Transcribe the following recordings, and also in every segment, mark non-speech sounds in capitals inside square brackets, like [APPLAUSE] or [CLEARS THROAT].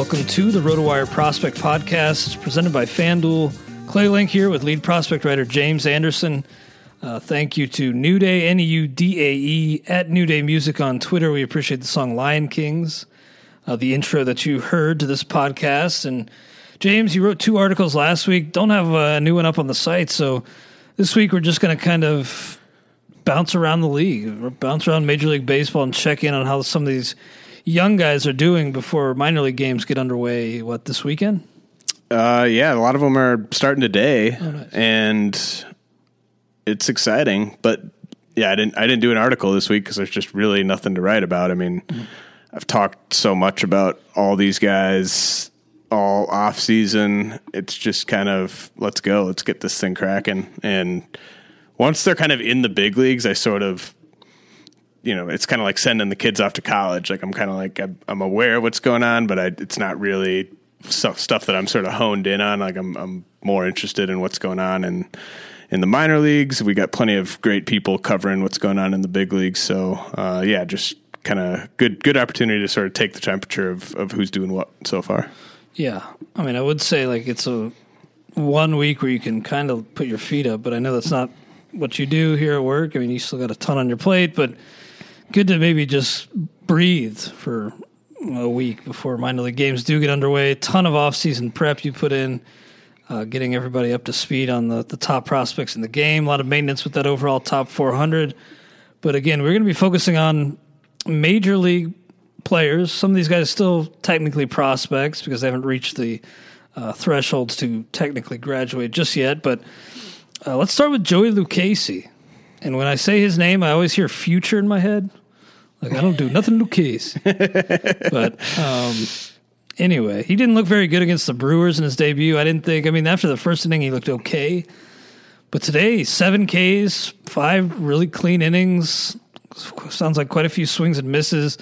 Welcome to the RotoWire Prospect Podcast. It's presented by FanDuel. Clay Link here with lead prospect writer James Anderson. Uh, thank you to New Day, N E U D A E, at New Day Music on Twitter. We appreciate the song Lion Kings, uh, the intro that you heard to this podcast. And James, you wrote two articles last week. Don't have a new one up on the site. So this week we're just going to kind of bounce around the league, bounce around Major League Baseball and check in on how some of these young guys are doing before minor league games get underway. What this weekend? Uh, yeah, a lot of them are starting today, oh, nice. and it's exciting. But yeah, I didn't I didn't do an article this week because there's just really nothing to write about. I mean, mm-hmm. I've talked so much about all these guys all off season. It's just kind of let's go, let's get this thing cracking. And once they're kind of in the big leagues, I sort of you know, it's kind of like sending the kids off to college. Like I'm kind of like I'm, aware of what's going on, but I, it's not really stuff stuff that I'm sort of honed in on. Like I'm I'm more interested in what's going on in in the minor leagues. We got plenty of great people covering what's going on in the big leagues. So uh, yeah, just kind of good good opportunity to sort of take the temperature of of who's doing what so far. Yeah, I mean, I would say like it's a one week where you can kind of put your feet up, but I know that's not what you do here at work. I mean, you still got a ton on your plate, but good to maybe just breathe for a week before minor league games do get underway. A ton of off-season prep you put in, uh, getting everybody up to speed on the, the top prospects in the game. A lot of maintenance with that overall top 400. But again, we're going to be focusing on major league players. Some of these guys still technically prospects because they haven't reached the uh, thresholds to technically graduate just yet. But uh, let's start with Joey Lucchesi. And when I say his name, I always hear future in my head. Like I don't do nothing to case. but um, anyway, he didn't look very good against the Brewers in his debut. I didn't think. I mean, after the first inning, he looked okay. But today, seven Ks, five really clean innings. Sounds like quite a few swings and misses.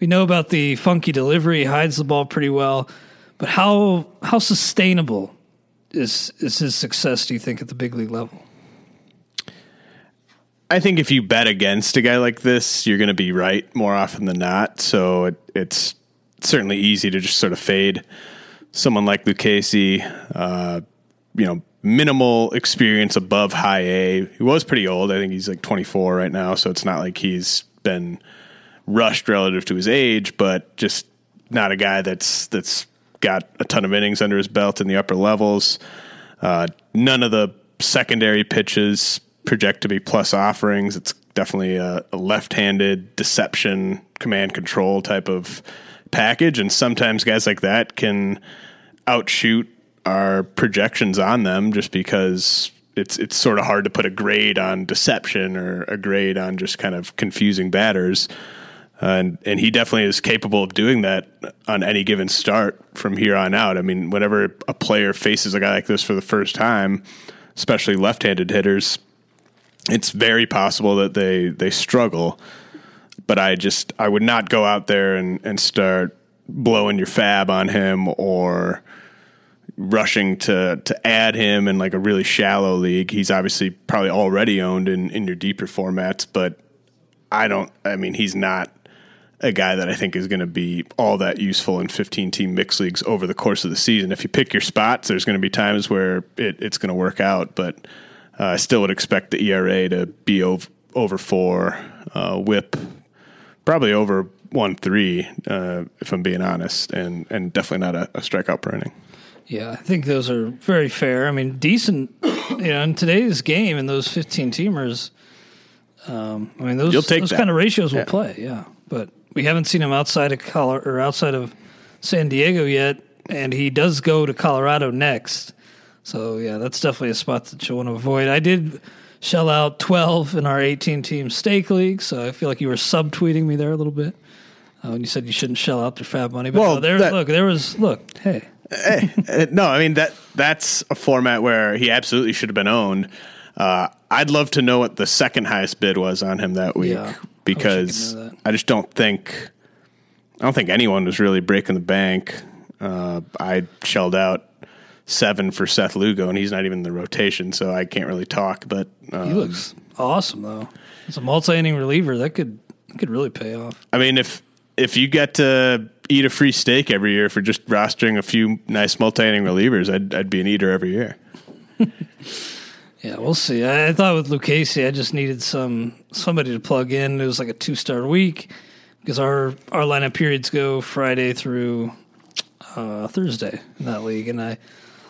we know about the funky delivery, hides the ball pretty well. But how how sustainable is is his success? Do you think at the big league level? I think if you bet against a guy like this, you're going to be right more often than not. So it, it's certainly easy to just sort of fade someone like Lucchesi. Uh, you know, minimal experience above high A. He was pretty old. I think he's like 24 right now, so it's not like he's been rushed relative to his age, but just not a guy that's that's got a ton of innings under his belt in the upper levels. Uh, none of the secondary pitches project to be plus offerings. It's definitely a, a left-handed deception, command control type of package, and sometimes guys like that can outshoot our projections on them just because it's it's sort of hard to put a grade on deception or a grade on just kind of confusing batters. Uh, and and he definitely is capable of doing that on any given start from here on out. I mean, whenever a player faces a guy like this for the first time, especially left-handed hitters, it's very possible that they they struggle. But I just I would not go out there and, and start blowing your FAAB on him or rushing to to add him in like a really shallow league. He's obviously probably already owned in, in your deeper formats, but I don't I mean he's not a guy that I think is going to be all that useful in 15 team mix leagues over the course of the season. If you pick your spots, there's going to be times where it, it's going to work out, but uh, I still would expect the ERA to be over, over four, uh, whip probably over one three, uh, if I'm being honest, and and definitely not a, a strikeout per inning. Yeah, I think those are very fair. I mean, decent. You know, in today's game, in those 15 teamers, um, I mean, those those kind of ratios will yeah. play. Yeah, but we haven't seen him outside of Colorado or outside of San Diego yet, and he does go to Colorado next. So yeah, that's definitely a spot that you want to avoid. I did shell out 12 in our 18 team stake league, so I feel like you were subtweeting me there a little bit uh, when you said you shouldn't shell out their FAAB money. But well, no, there, that, look, there was look, hey. hey, eh, no, I mean that that's a format where he absolutely should have been owned. Uh, I'd love to know what the second highest bid was on him that week yeah, because I, I, just don't think I don't think anyone was really breaking the bank. Uh, I shelled out seven for Seth Lugo, and he's not even in the rotation, so I can't really talk. But um, he looks awesome, though. It's a multi-inning reliever that could could really pay off. I mean, if if you get to eat a free steak every year for just rostering a few nice multi-inning relievers, I'd I'd be an eater every year. [LAUGHS] yeah, we'll see. I, I thought with Lucchesi, I just needed some somebody to plug in. It was like a two-star week because our our lineup periods go Friday through uh, Thursday in that league, and I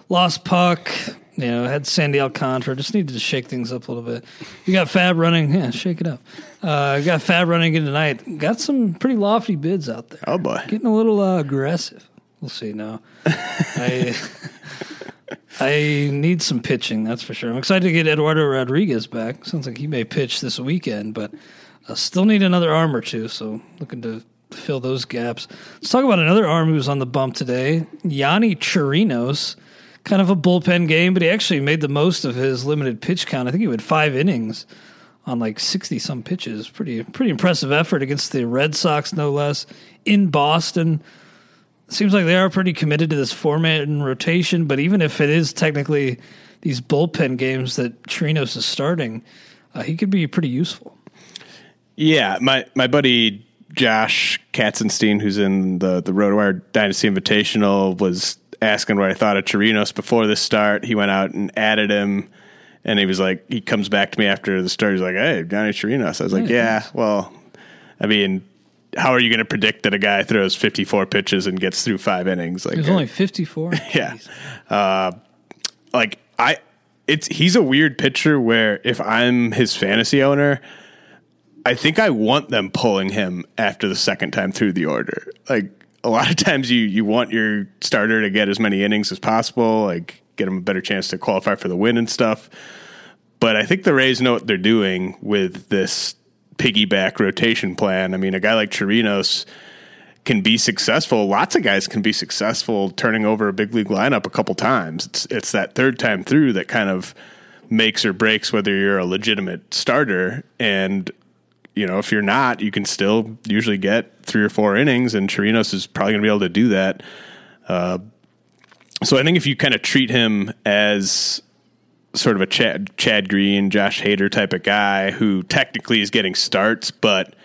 lost puck. You know, had Sandy Alcantara. Just needed to shake things up a little bit. You got FAAB running. Yeah, shake it up. Uh, got FAAB running in tonight. Got some pretty lofty bids out there. Oh boy, getting a little uh, aggressive. We'll see now. [LAUGHS] I I need some pitching. That's for sure. I'm excited to get Eduardo Rodriguez back. Sounds like he may pitch this weekend, but I still need another arm or two. So looking to fill those gaps. Let's talk about another arm who's on the bump today. Yonny Chirinos kind of a bullpen game, but he actually made the most of his limited pitch count. I think he had five innings on like sixty some pitches. Pretty pretty impressive effort against the Red Sox, no less, in Boston. Seems like they are pretty committed to this format and rotation, but even if it is technically these bullpen games that Chirinos is starting, uh, he could be pretty useful. Yeah, my my buddy Josh Katzenstein, who's in the the RotoWire Dynasty Invitational, was asking what I thought of Chirinos before the start. He went out and added him, and he was like, he comes back to me after the start. He's like, "Hey, Yonny Chirinos." I was like, "Yeah, well, I mean." How are you going to predict that a guy throws 54 pitches and gets through five innings? Like, There's only 54. [LAUGHS] yeah, uh, like I, it's he's a weird pitcher where if I'm his fantasy owner, I think I want them pulling him after the second time through the order. Like a lot of times you you want your starter to get as many innings as possible, like get him a better chance to qualify for the win and stuff. But I think the Rays know what they're doing with this piggyback rotation plan. I mean, a guy like Chirinos can be successful. Lots of guys can be successful turning over a big league lineup a couple times. It's it's that third time through that kind of makes or breaks whether you're a legitimate starter. And you know, if you're not, you can still usually get three or four innings, and Chirinos is probably going to be able to do that. Uh, so I think if you kind of treat him as sort of a Chad, Chad Green, Josh Hader type of guy who technically is getting starts, but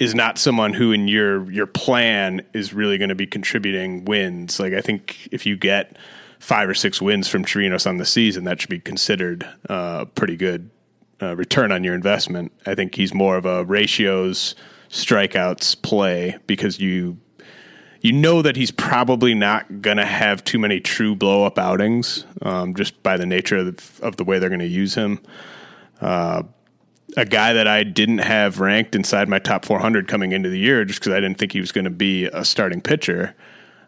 is not someone who in your your plan is really going to be contributing wins. Like I think if you get five or six wins from Chirinos on the season, that should be considered uh, pretty good uh, return on your investment. I think he's more of a ratios strikeouts play because you you know that he's probably not going to have too many true blow up outings um, just by the nature of the, of the way they're going to use him. Uh, a guy that I didn't have ranked inside my top 400 coming into the year just because I didn't think he was going to be a starting pitcher.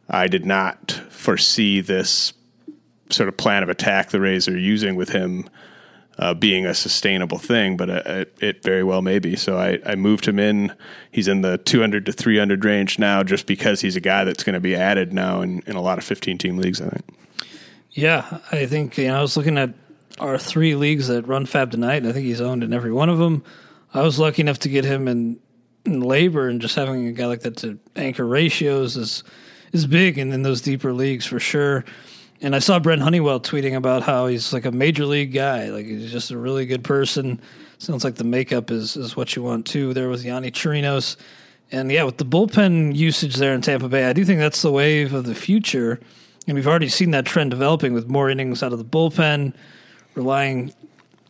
I did not foresee this sort of plan of attack the Rays are using with him uh, being a sustainable thing, but uh, it, very well may be. So I, I, moved him in. He's in the 200 to 300 range now, just because he's a guy that's going to be added now in, in a lot of 15 team leagues. I think. Yeah, I think you know I was looking at our three leagues that run FAAB tonight, and I think he's owned in every one of them. I was lucky enough to get him in, in LABR, and just having a guy like that to anchor ratios is is big, and in those deeper leagues for sure. And I saw Brent Honeywell tweeting about how he's like a major league guy. Like he's just a really good person. Sounds like the makeup is, is what you want too. There was Yonny Chirinos. And yeah, with the bullpen usage there in Tampa Bay, I do think that's the wave of the future. And we've already seen that trend developing with more innings out of the bullpen, relying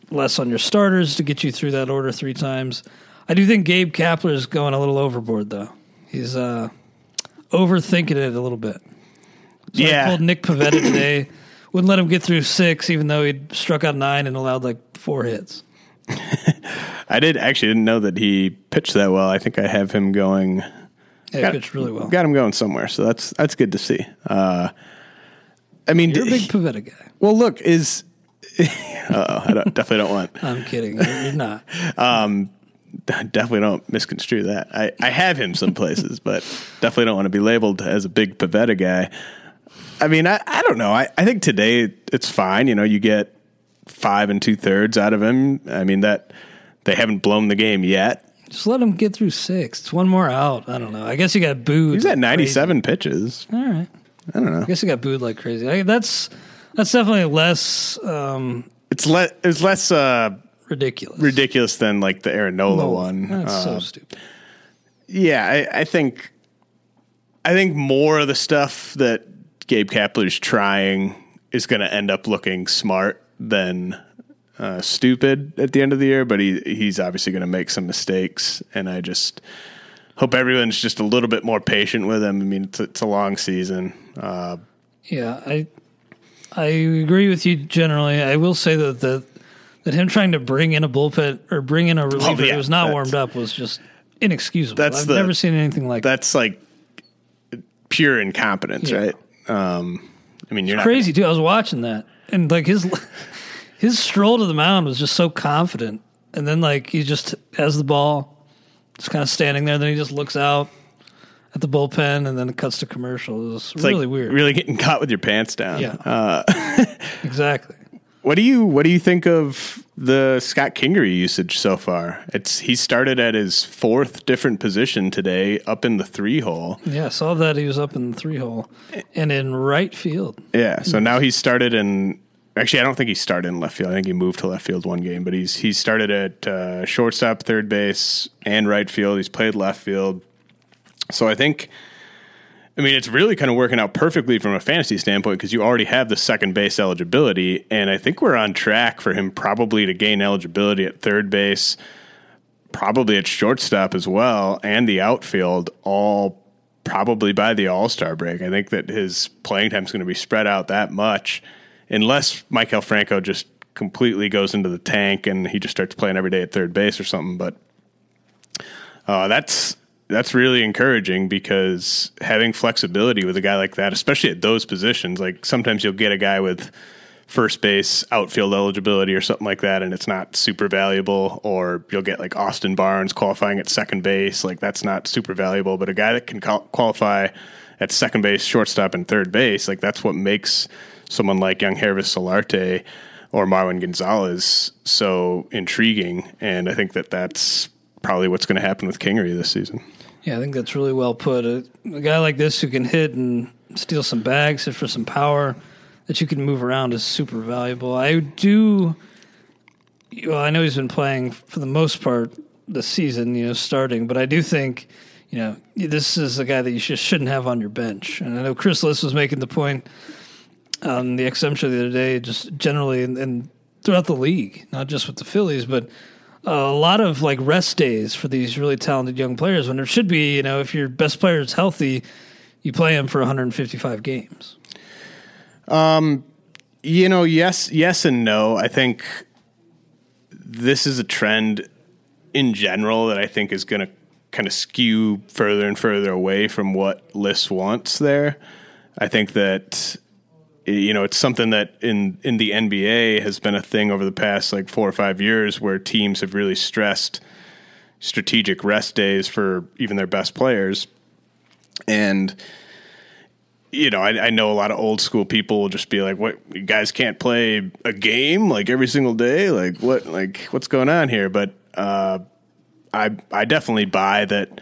less on your starters to get you through that order three times. I do think Gabe Kapler is going a little overboard, though. He's uh, overthinking it a little bit. So yeah. I pulled Nick Pivetta today. Wouldn't let him get through six, even though he'd struck out nine and allowed like four hits. [LAUGHS] I did actually didn't know that he pitched that well. I think I have him going. Yeah, got, pitched really well. Got him going somewhere, so that's that's good to see. Uh, I mean, you're a big Pivetta guy. Well, look, is [LAUGHS] oh, I don't, definitely don't want. [LAUGHS] I'm kidding. You're not. um, definitely don't misconstrue that. I, I have him some places, but definitely don't want to be labeled as a big Pivetta guy. I mean, I, I don't know. I, I think today it's fine. You know, you get five and two thirds out of him. I mean, that they haven't blown the game yet. Just let him get through six. It's one more out. I don't know. I guess he got booed. He's at 97 crazy. pitches. All right. I don't know. I guess he got booed like crazy. I, that's that's definitely less. Um, it's less. It's less uh, ridiculous. Ridiculous than like the Aaron Nola no, one. That's uh, so stupid. Yeah, I, I think. I think more of the stuff that Gabe Kapler's trying is going to end up looking smart than uh, stupid at the end of the year. But he he's obviously going to make some mistakes, and I just hope everyone's just a little bit more patient with him. I mean, it's, it's a long season. Uh, yeah, I I agree with you generally. I will say that the that him trying to bring in a bullpen or bring in a reliever oh, yeah, who was not warmed up was just inexcusable. That's I've the, never seen anything like that. that's that. like pure incompetence, yeah. right? Um, I mean, you're it's crazy too. I was watching that, and like his [LAUGHS] his stroll to the mound was just so confident, and then like he just has the ball, just kind of standing there. Then he just looks out at the bullpen, and then it cuts to commercial. It was it's really like weird. Really getting [LAUGHS] caught with your pants down. Yeah, uh, [LAUGHS] exactly. What do you What do you think of the Scott Kingery usage so far? It's he started at his fourth different position today, up in the three hole. Yeah, I saw that he was up in the three hole and in right field. Yeah, so now he started in. Actually, I don't think he started in left field. I think he moved to left field one game, but he's he started at uh, shortstop, third base, and right field. He's played left field. So I think I mean, it's really kind of working out perfectly from a fantasy standpoint because you already have the second base eligibility. And I think we're on track for him probably to gain eligibility at third base, probably at shortstop as well, and the outfield, all probably by the All Star break. I think that his playing time is going to be spread out that much, unless Maikel Franco just completely goes into the tank and he just starts playing every day at third base or something. But uh, that's that's really encouraging because having flexibility with a guy like that, especially at those positions, like sometimes you'll get a guy with first base outfield eligibility or something like that, and it's not super valuable. Or you'll get like Austin Barnes qualifying at second base, like that's not super valuable. But a guy that can qualify at second base, shortstop, and third base, like that's what makes someone like young Yangervis Solarte or Marwin Gonzalez so intriguing. And I think that that's probably what's going to happen with Kingery this season. Yeah, I think that's really well put. A, a, guy like this who can hit and steal some bags, for some power that you can move around is super valuable. I do. Well, I know he's been playing for the most part the season, you know, starting, but I do think, you know, this is a guy that you just shouldn't have on your bench. And I know Chris Liss was making the point on the XM show the other day, just generally and, and throughout the league, not just with the Phillies, but a lot of like rest days for these really talented young players when there should be, you know, if your best player is healthy, you play him for 155 games. Um, you know, yes, yes, and no. I think this is a trend in general that I think is going to kind of skew further and further away from what Liss wants there. I think that you know it's something that in in the NBA has been a thing over the past like 4 or 5 years where teams have really stressed strategic rest days for even their best players and you know, I, I, know a lot of old school people will just be like, "What? You guys can't play a game like every single day? Like what? Like what's going on here?" But uh, I I definitely buy that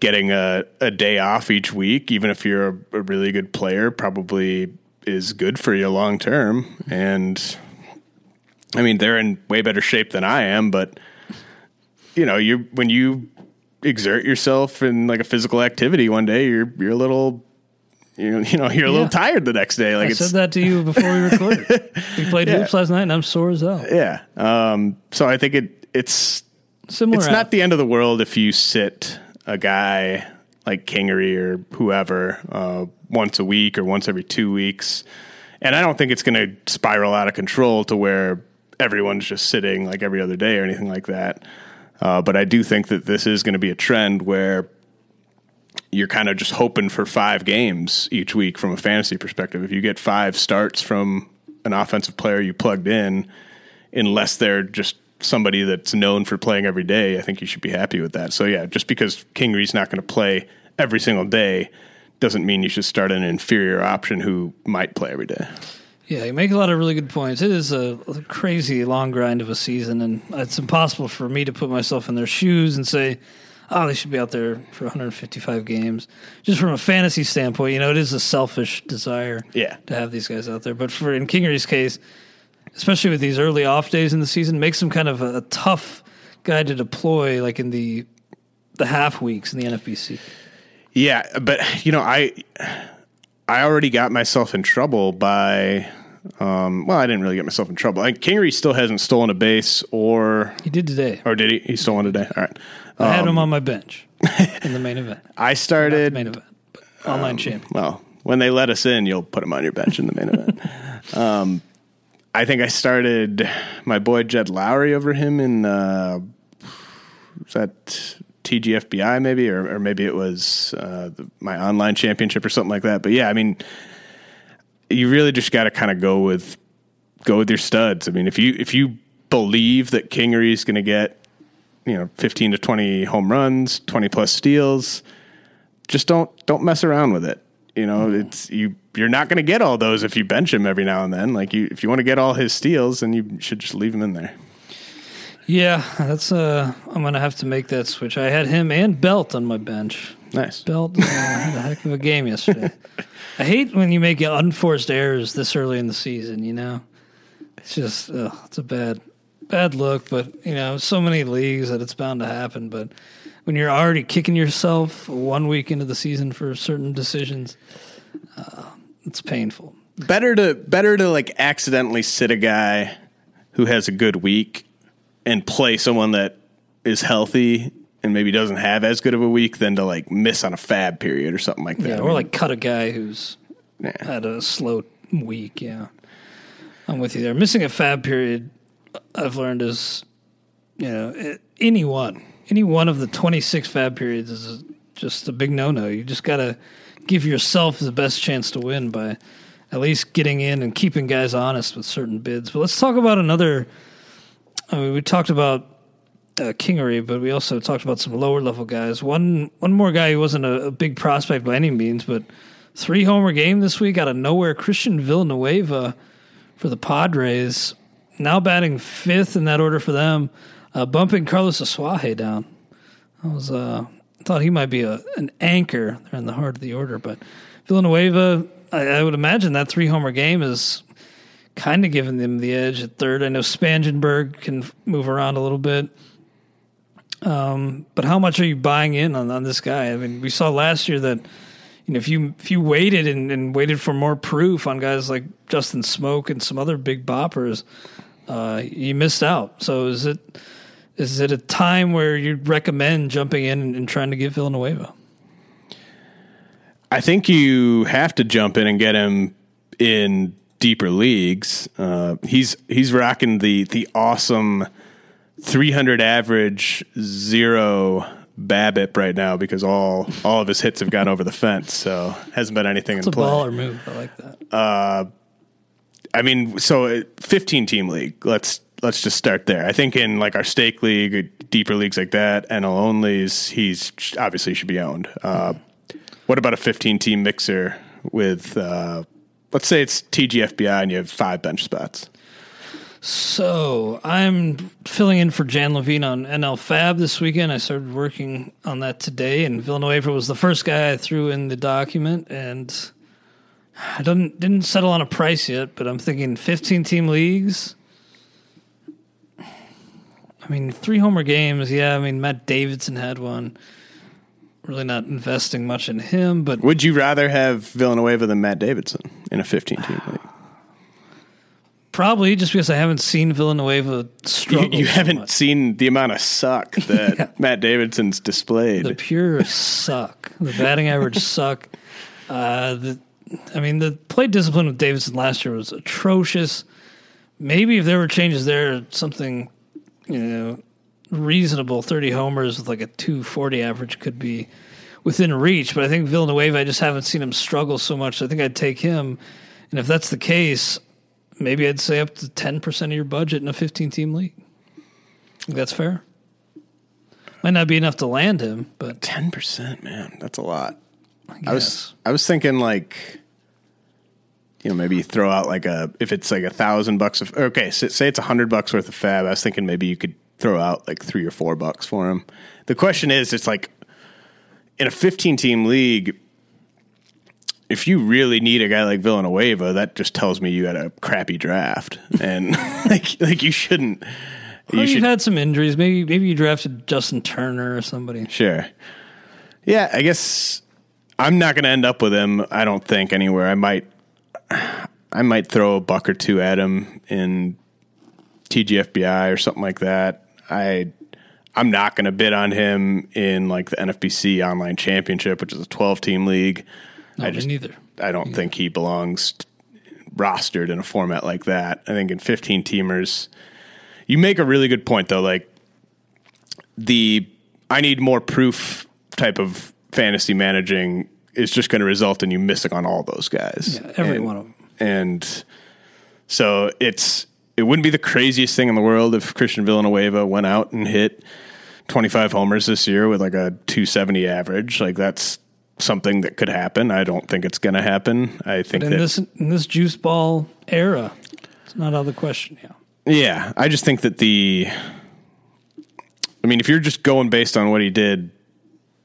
getting a, a day off each week, even if you're a, a really good player, probably is good for you long term. And I mean, they're in way better shape than I am, but you know, you when you exert yourself in like a physical activity one day, you're you're a little you you know you're a little tired the next day. Like I said that to you before we recorded. [LAUGHS] we played yeah. hoops last night, and I'm sore as hell. Yeah. Um, so I think it it's similar. It's not the end of the world if you sit a guy like Kingery or whoever uh, once a week or once every two weeks, and I don't think it's going to spiral out of control to where everyone's just sitting like every other day or anything like that. Uh, but I do think that this is going to be a trend where you're kind of just hoping for five games each week from a fantasy perspective. If you get five starts from an offensive player you plugged in, unless they're just somebody that's known for playing every day, I think you should be happy with that. So yeah, just because Kingery's not going to play every single day doesn't mean you should start an inferior option who might play every day. Yeah, you make a lot of really good points. It is a, a crazy long grind of a season, and it's impossible for me to put myself in their shoes and say, oh, they should be out there for 155 games. Just from a fantasy standpoint, you know, it is a selfish desire yeah. to have these guys out there. But for in Kingery's case, especially with these early off days in the season, makes him kind of a, a tough guy to deploy, like in the the half weeks in the NFBC. Yeah, but you know, I I already got myself in trouble by um, well, I didn't really get myself in trouble. I, Kingery still hasn't stolen a base, or he did today, or did he? He stole one today. All right, I um, had him um, on my bench in the main event. [LAUGHS] I started main event, online um, champion. Well, when they let us in, you'll put him on your bench in the main event. [LAUGHS] Um, I think I started my boy Jed Lowrie over him in uh, was that TGFBI maybe, or, or maybe it was uh, the, my online championship or something like that. But yeah, I mean, you really just got to kind of go with go with your studs. I mean, if you if you believe that Kingery is going to get you know 15 to 20 home runs, 20 plus steals, just don't don't mess around with it. You know, it's you you're not going to get all those if you bench him every now and then. Like you if you want to get all his steals, then you should just leave him in there. Yeah, that's uh I'm going to have to make that switch. I had him and Belt on my bench. Nice. Belt uh, had a heck of a game yesterday. [LAUGHS] I hate when you make unforced errors this early in the season, you know. It's just ugh, it's a bad bad look, but you know, so many leagues that it's bound to happen. But when you're already kicking yourself one week into the season for certain decisions, uh, it's painful. Better to better to like accidentally sit a guy who has a good week and play someone that is healthy and maybe doesn't have as good of a week than to like miss on a FAAB period or something like that. Yeah, or like cut a guy who's yeah. had a slow week. Yeah, I'm with you there. Missing a FAAB period I've learned is, you know, any one, any one of the 26 FAAB periods is just a big no no. You just got to give yourself the best chance to win by at least getting in and keeping guys honest with certain bids. But let's talk about another. I mean, we talked about uh, Kingery, but we also talked about some lower level guys. One one more guy who wasn't a, a big prospect by any means, but three homer game this week out of nowhere. Christian Villanueva for the Padres now batting fifth in that order for them, uh, bumping Carlos Asuaje down. I was uh, thought he might be a an anchor there in the heart of the order, but Villanueva, I, I would imagine that three homer game is kind of giving them the edge at third. I know Spangenberg can move around a little bit. Um, but how much are you buying in on, on this guy? I mean, we saw last year that you know if you if you waited and, and waited for more proof on guys like Justin Smoak and some other big boppers, uh, you missed out. So is it is it a time where you'd recommend jumping in and, and trying to get Villanueva? I think you have to jump in and get him in deeper leagues. Uh, he's he's rocking the the awesome 300 average zero BABIP right now because all all of his hits have gone over the fence. So hasn't been anything It's in a play. baller move. I like that. Uh, I mean, so uh, 15 team league. Let's let's just start there. I think in like our stake league, or deeper leagues like that, NL onlys, he's obviously should be owned. Uh, what about a 15 team mixer with, uh, let's say it's TGFBI and you have five bench spots? So I'm filling in for Jan Levine on NL FAAB this weekend. I started working on that today, and Villanueva was the first guy I threw in the document, and I didn't didn't settle on a price yet, but I'm thinking 15 team leagues. I mean, three homer games. Yeah, I mean Matt Davidson had one. Really not investing much in him, but Would you rather have Villanueva than Matt Davidson in a 15 team league? probably just because I haven't seen Villanueva You, struggle. you so haven't much. seen the amount of suck [LAUGHS] that Matt Davidson's displayed. the pure suck. The batting average suck. Uh, the, I mean, the play discipline with Davidson last year was atrocious. Maybe if there were changes there, something you know reasonable, thirty homers with like a two forty average could be within reach. But I think Villanueva, I just haven't seen him struggle so much. I think I'd take him, and if that's the case, maybe I'd say up to ten percent of your budget in a fifteen team league. Think that's fair. Might not be enough to land him, but Ten percent, man, that's a lot. I, I was. I was thinking like, you know, maybe you throw out like a if it's like a thousand bucks of okay, say, say it's a hundred bucks worth of FAAB. I was thinking maybe you could throw out like three or four bucks for him. The question is, it's like in a fifteen team league. If you really need a guy like Villanueva, that just tells me you had a crappy draft, [LAUGHS] and [LAUGHS] like like you shouldn't. Well, you you've should had some injuries. Maybe maybe you drafted Justin Turner or somebody. Sure. Yeah, I guess I'm not going to end up with him. I don't think anywhere. I might, I might throw a buck or two at him in TGFBI or something like that. I, I'm not going to bid on him in like the NFBC Online Championship, which is a 12 team league. No, I me just, neither. I don't think he belongs rostered in a format like that. I think in 15 teamers, you make a really good point though. Like the I need more proof type of fantasy managing is just going to result in you missing on all those guys. Yeah, every And- one of them. And so it's it wouldn't be the craziest thing in the world if Christian Villanueva went out and hit 25 homers this year with like a 270 average. Like that's something that could happen. I don't think it's going to happen. I think In this in this juice ball era, it's not out of the question. Yeah, Yeah, I just think that the. I mean, if you're just going based on what he did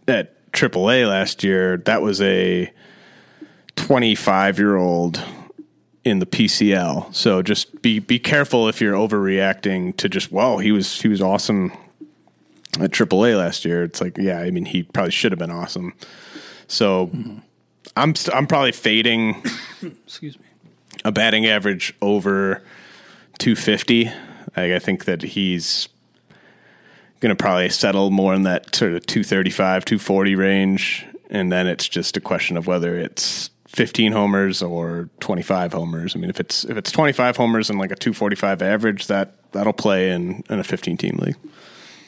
at AAA last year, that was a 25 year old in the PCL. So just be be careful if you're overreacting to just whoa, he was he was awesome at AAA last year. It's like yeah, I mean he probably should have been awesome. So mm-hmm. I'm st- I'm probably fading [COUGHS] excuse me. a batting average over 250. Like, I think that he's going to probably settle more in that sort of 235, 240 range. And then it's just a question of whether it's 15 homers or 25 homers. I mean, if it's if it's 25 homers and like a 245 average, that that'll play in in a 15 team league.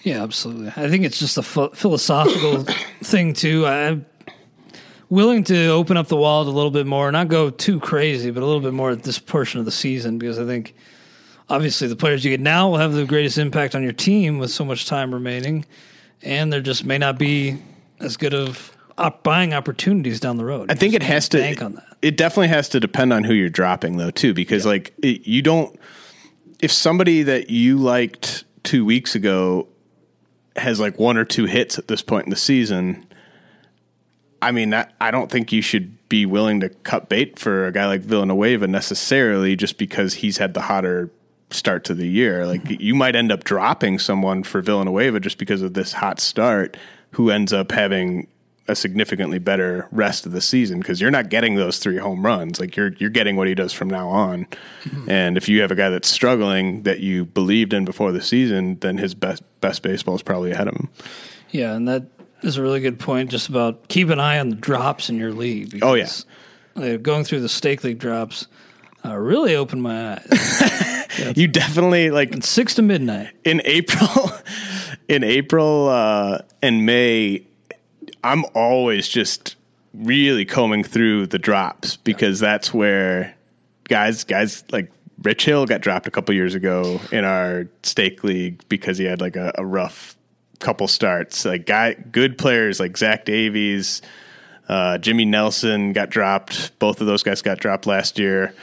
Yeah, absolutely. I think it's just a ph- philosophical [COUGHS] thing too. I'm willing to open up the wallet a little bit more, not go too crazy, but a little bit more at this portion of the season because I think obviously the players you get now will have the greatest impact on your team with so much time remaining, and there just may not be as good of op- buying opportunities down the road. I think it has to bank on that. It definitely has to depend on who you're dropping though too, because like it, you don't. If somebody that you liked two weeks ago has like one or two hits at this point in the season. I mean, that, I don't think you should be willing to cut bait for a guy like Villanueva necessarily just because he's had the hotter start to the year. Like mm-hmm. you might end up dropping someone for Villanueva just because of this hot start who ends up having a significantly better rest of the season because you're not getting those three home runs. Like you're you're getting what he does from now on. Mm-hmm. And if you have a guy that's struggling that you believed in before the season, then his best best baseball is probably ahead of him. Yeah, and that is a really good point. Just about keep an eye on the drops in your league. oh yeah, uh, going through the stake league drops uh, really opened my eyes. [LAUGHS] you definitely like six to midnight in April. [LAUGHS] in April uh, and May, I'm always just really combing through the drops because that's where guys guys like Rich Hill got dropped a couple years ago in our stake league because he had like a, a rough couple starts. Like guy, good players like Zach Davies, uh, Jimmy Nelson got dropped. Both of those guys got dropped last year.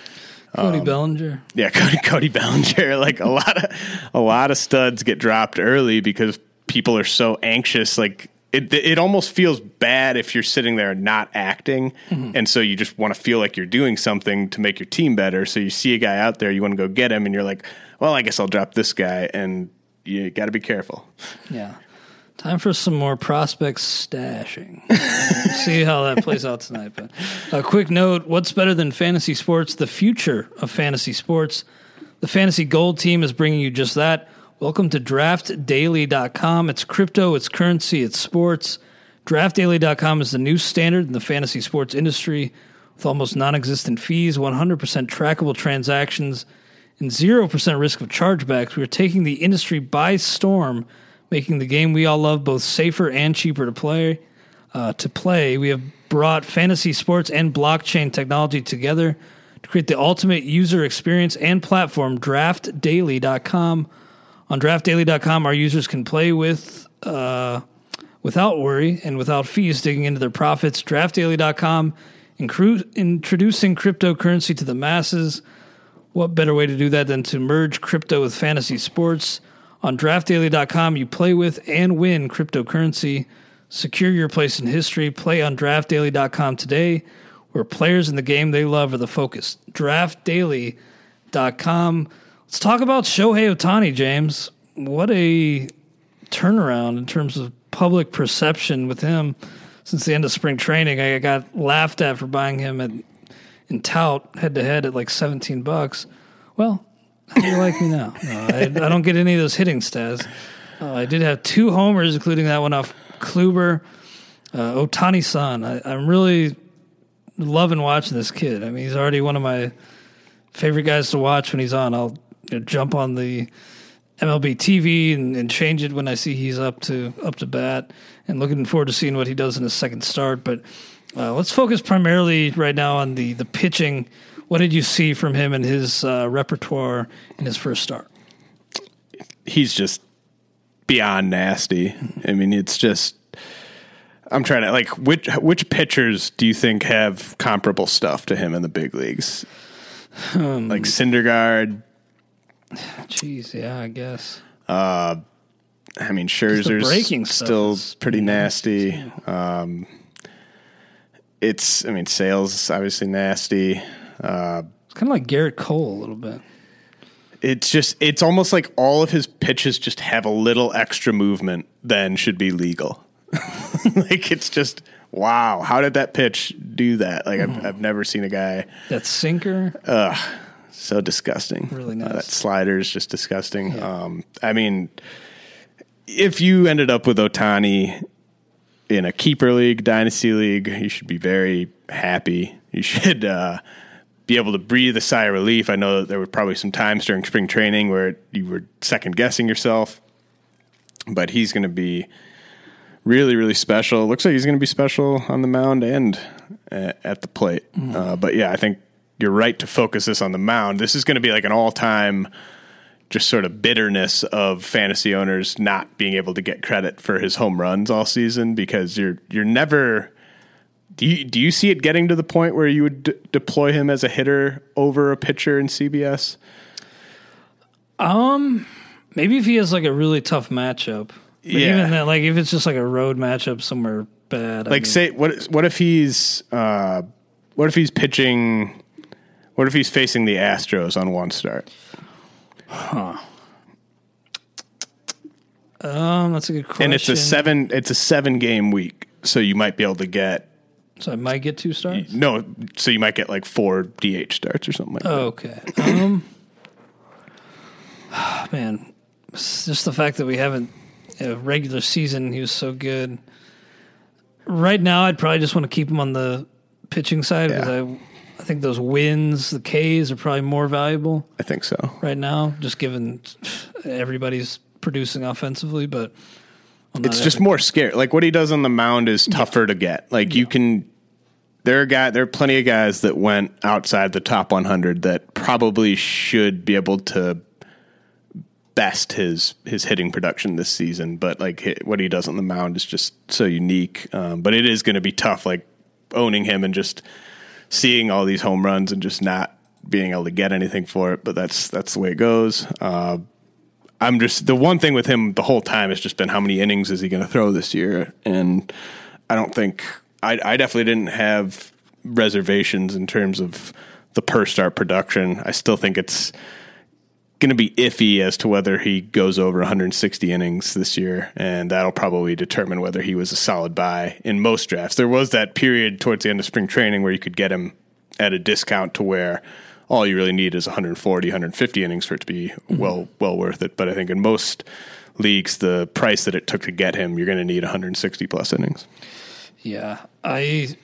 Cody um, Bellinger. Yeah, [LAUGHS] Cody Cody Bellinger. [LAUGHS] Like a lot of a lot of studs get dropped early because people are so anxious. Like it it almost feels bad if you're sitting there and not acting, mm-hmm. and so you just want to feel like you're doing something to make your team better. So you see a guy out there, you want to go get him, and you're like, well, I guess I'll drop this guy, and you got to be careful. Yeah. Time for some more prospects stashing. [LAUGHS] see how that plays out tonight. But a quick note: What's better than fantasy sports? The future of fantasy sports. The Fantasy Gold team is bringing you just that. Welcome to DraftDaily.com. It's crypto, it's currency, it's sports. DraftDaily.com is the new standard in the fantasy sports industry with almost non existent fees, 100% trackable transactions, and 0% risk of chargebacks. We're taking the industry by storm making the game we all love both safer and cheaper to play. Uh, to play, we have brought fantasy sports and blockchain technology together to create the ultimate user experience and platform. DraftDaily.com. On DraftDaily.com, our users can play with uh, without worry and without fees digging into their profits. DraftDaily.com, incru- introducing cryptocurrency to the masses. What better way to do that than to merge crypto with fantasy sports? On draftdaily.com, you play with and win cryptocurrency. Secure your place in history. Play on draftdaily.com today, where players in the game they love are the focus. Draftdaily.com. Let's talk about Shohei Ohtani, James. What a turnaround in terms of public perception with him since the end of spring training. I got laughed at for buying him at, in tout head to head at like 17 bucks. Well, how do you like me now? [LAUGHS] No, I, I, don't get any of those hitting stats. Uh, I did have two homers, including that one off Kluber. Uh, Ohtani San. I, I'm really loving watching this kid. I mean, he's already one of my favorite guys to watch when he's on. I'll you know, jump on the MLB TV and, and, change it when I see he's up to up to bat, and looking forward to seeing what he does in his second start. But uh, let's focus primarily right now on the the pitching what did you see from him and his uh, repertoire in his first start? He's just beyond nasty. I mean, it's just. I'm trying to like which which pitchers do you think have comparable stuff to him in the big leagues? Um, like Syndergaard. Jeez, yeah, I guess. Uh, I mean, Scherzer's still pretty nasty. Um, it's, I mean, Sale's obviously nasty. Uh, it's kind of like Gerrit Cole a little bit. It's just it's almost like all of his pitches just have a little extra movement than should be legal. [LAUGHS] like it's just wow, how did that pitch do that? Like. I've, I've never seen a guy that sinker. Ugh, so disgusting. Really nice. Uh, that slider is just disgusting. Yeah. Um, I mean, if you ended up with Ohtani in a keeper league, dynasty league, you should be very happy. You should. Uh, be able to breathe a sigh of relief. I know that there were probably some times during spring training where you were second guessing yourself, but he's going to be really, really special. It looks like he's going to be special on the mound and uh, at the plate. Mm-hmm. Uh, but yeah, I think you're right to focus this on the mound. This is going to be like an all time just sort of bitterness of fantasy owners not being able to get credit for his home runs all season because you're you're never do you do you see it getting to the point where you would d- deploy him as a hitter over a pitcher in CBS? Um, maybe if he has like a really tough matchup. But Yeah. even that, like if it's just like a road matchup somewhere bad, I like mean, say what what if he's uh what if he's pitching what if he's facing the Astros on one start? Huh. um, that's a good question. And it's a seven it's a seven game week. So you might be able to get So I might get two stars. no so you might get like four DH starts or something like that. Okay. Um, man, it's just the fact that we haven't a regular season. He was so good. Right now, I'd probably just want to keep him on the pitching side because I, I think those wins, the Ks, are probably more valuable I think so. right now, just given everybody's producing offensively. But It's just more scary. Like what he does on the mound is tougher to get. Like you can there are guy there are plenty of guys that went outside the top 100 that probably should be able to best his his hitting production this season, but like hi- what he does on the mound is just so unique. Um, but it is going to be tough, like owning him and just seeing all these home runs and just not being able to get anything for it. But that's that's the way it goes. Uh, I'm just the one thing with him the whole time has just been how many innings is he going to throw this year, and I don't think I, I definitely didn't have reservations in terms of the per start production. I still think it's going to be iffy as to whether he goes over 160 innings this year, and that'll probably determine whether he was a solid buy in most drafts. There was that period towards the end of spring training where you could get him at a discount to where all you really need is 140, 150 innings for it to be well well worth it. But I think in most leagues, the price that it took to get him, you're going to need 160 plus innings. Yeah, I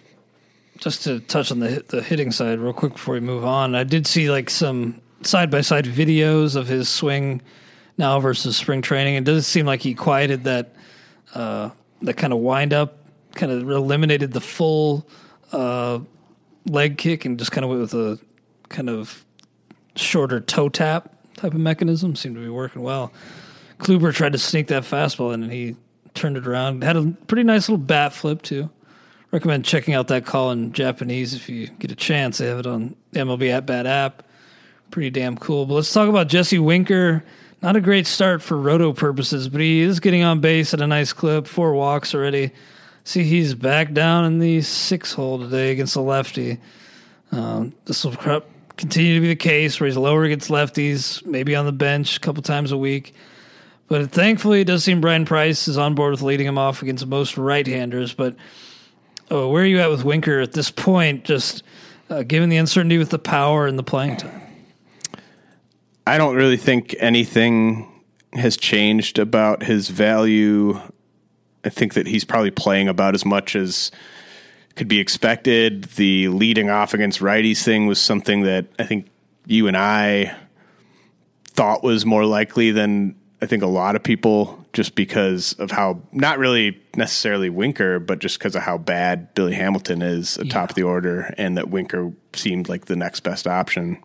just to touch on the the hitting side real quick before we move on. I did see like some side by side videos of his swing now versus spring training. It does seem like he quieted that uh, that kind of wind up, kind of eliminated the full uh, leg kick and just kind of went with a kind of shorter toe tap type of mechanism. Seemed to be working well. Kluber tried to sneak that fastball in and he turned it around. Had a pretty nice little bat flip too. Recommend checking out that call in Japanese if you get a chance. They have it on the MLB at Bat app. Pretty damn cool. But let's talk about Jesse Winker. Not a great start for roto purposes, but he is getting on base at a nice clip. Four walks already. See, he's back down in the six hole today against the lefty. Um, this will continue to be the case where he's lower against lefties, maybe on the bench a couple times a week. But thankfully, it does seem Bryan Price is on board with leading him off against most right-handers. But oh, where are you at with Winker at this point? Just uh, given the uncertainty with the power and the playing time. I don't really think anything has changed about his value. I think that he's probably playing about as much as could be expected. The leading off against righties thing was something that I think you and I thought was more likely than I think a lot of people, just because of how not really necessarily Winker, but just because of how bad Billy Hamilton is atop the order, and that Winker seemed like the next best option.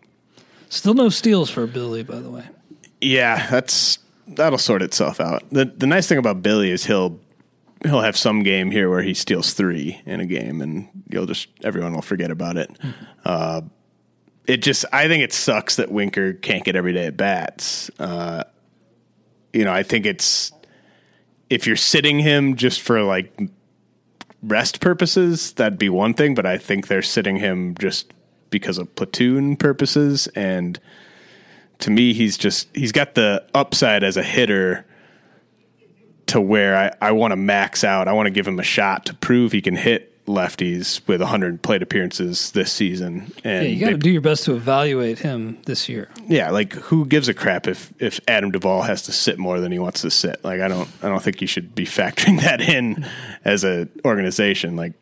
Still no steals for Billy, by the way. Yeah, that's that'll sort itself out. the The nice thing about Billy is he'll he'll have some game here where he steals three in a game, and you'll just everyone will forget about it. Uh, it just I think it sucks that Winker can't get every day at bats. Uh, you know, I think it's if you're sitting him just for like rest purposes, that'd be one thing. But I think they're sitting him just because of platoon purposes and to me, he's just he's got the upside as a hitter to where I, I want to max out. I want to give him a shot to prove he can hit lefties with 100 plate appearances this season. And Yeah, you got to do your best to evaluate him this year. yeah, like who gives a crap if if Adam Duvall has to sit more than he wants to sit? Like I don't I don't think you should be factoring [LAUGHS] that in as a organization. Like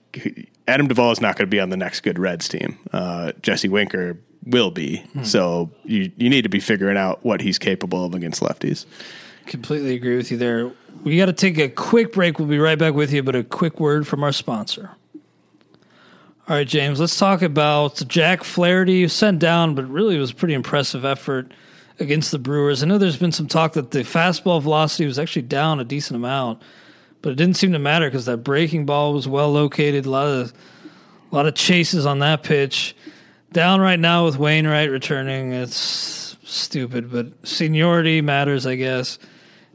Adam Duvall is not going to be on the next good Reds team. Uh, Jesse Winker will be. So you you need to be figuring out what he's capable of against lefties. Completely agree with you there. We got to take a quick break. We'll be right back with you, but a quick word from our sponsor. All right, James, let's talk about Jack Flaherty, sent down, but really was a pretty impressive effort against the Brewers. I know there's been some talk that the fastball velocity was actually down a decent amount, but it didn't seem to matter because that breaking ball was well located. A lot of a lot of chases on that pitch. Down right now with Wainwright returning. It's stupid, but seniority matters, I guess.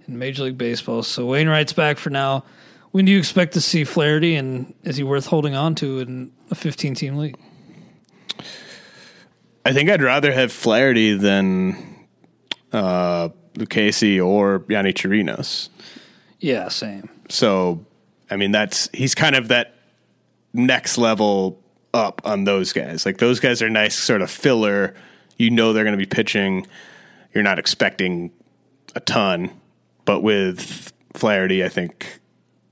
In Major League Baseball. So Wainwright's back for now. When do you expect to see Flaherty, and is he worth holding on to in a 15 team league? I think I'd rather have Flaherty than uh, Lucchesi or Yonny Chirinos. Yeah, same. So, I mean, that's he's kind of that next level up on those guys. Like those guys are nice, sort of filler. You know they're going to be pitching. You're not expecting a ton, but with Flaherty, I think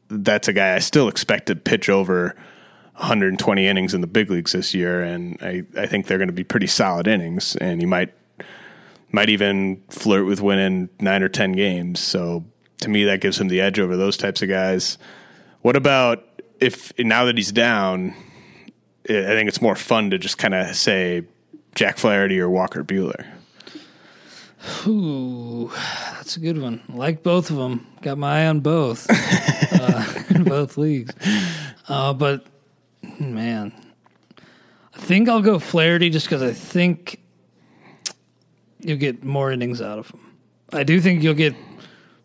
that's a guy I still expect to pitch over 120 innings in the big leagues this year, and I, I think they're going to be pretty solid innings, and he might might even flirt with winning nine or ten games. So to me, that gives him the edge over those types of guys. What about if now that he's down? I think it's more fun to just kind of say Jack Flaherty or Walker Buehler. Ooh, that's a good one. Like both of them. Got my eye on both uh, [LAUGHS] in both leagues. Uh, but man, I think I'll go Flaherty just because I think you'll get more innings out of him. I do think you'll get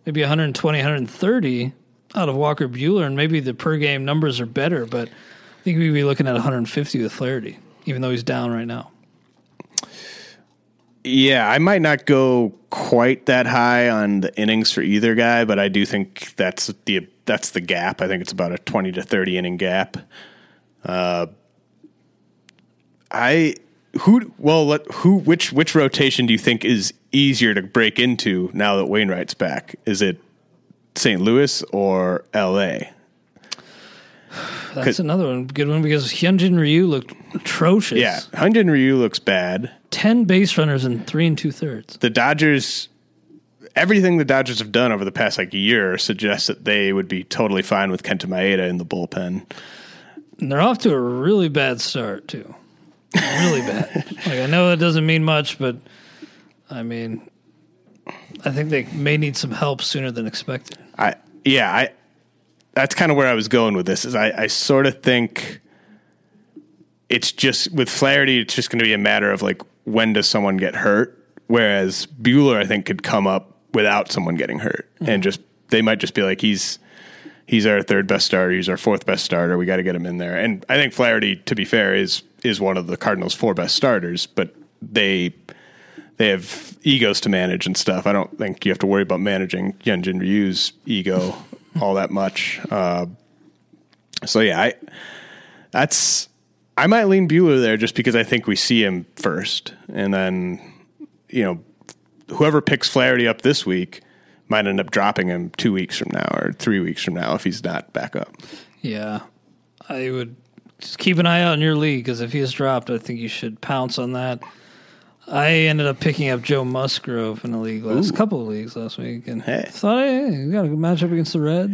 maybe 120, 130 out of Walker Buehler, and maybe the per game numbers are better, but I think we'd be looking at 150 with Flaherty, even though he's down right now. Yeah, I might not go quite that high on the innings for either guy, but I do think that's the that's the gap. I think it's about a 20 to 30 inning gap. Uh, I who well let, who which which rotation do you think is easier to break into now that Wainwright's back? Is it St. Louis or L.A.? That's another one, good one because Hyunjin Ryu looked atrocious. Yeah, Hyunjin Ryu looks bad. Ten base runners in three and two thirds. The Dodgers, everything the Dodgers have done over the past like year suggests that they would be totally fine with Kenta Maeda in the bullpen. And they're off to a really bad start too. Really bad. [LAUGHS] like I know that doesn't mean much, but I mean, I think they may need some help sooner than expected. I yeah, I that's kind of where I was going with this. Is I, I sort of think it's just with Flaherty, it's just going to be a matter of like when does someone get hurt, whereas Buehler, I think could come up without someone getting hurt, mm-hmm. and just they might just be like he's he's our third best starter, he's our fourth best starter, we got to get him in there. And I think Flaherty, to be fair, is is one of the Cardinals' four best starters, but they they have egos to manage and stuff. I don't think you have to worry about managing Hyunjin Ryu's ego [LAUGHS] all that much. Uh, so yeah, I that's I might lean Buehler there just because I think we see him first, and then you know whoever picks Flaherty up this week might end up dropping him two weeks from now or three weeks from now if he's not back up. Yeah, I would just keep an eye out in your league because if he is dropped, I think you should pounce on that. I ended up picking up Joe Musgrove in the league last Ooh. couple of leagues last week, and hey. thought, hey, we got a good matchup against the Red.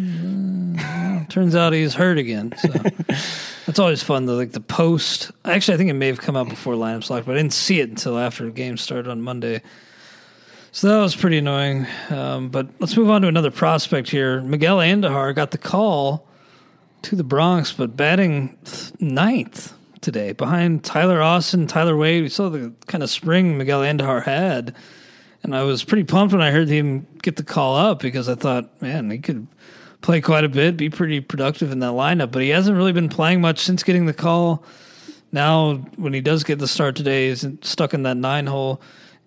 Uh, turns out he's hurt again. So [LAUGHS] that's always fun. The like the post. Actually, I think it may have come out before lineup locked, but I didn't see it until after the game started on Monday. So that was pretty annoying. Um, but let's move on to another prospect here. Miguel Andujar got the call to the Bronx, but batting ninth today behind Tyler Austin, Tyler Wade. We saw the kind of spring Miguel Andujar had, and I was pretty pumped when I heard him get the call up because I thought, man, he could play quite a bit, be pretty productive in that lineup. But he hasn't really been playing much since getting the call. Now, when he does get the start today, he's stuck in that nine hole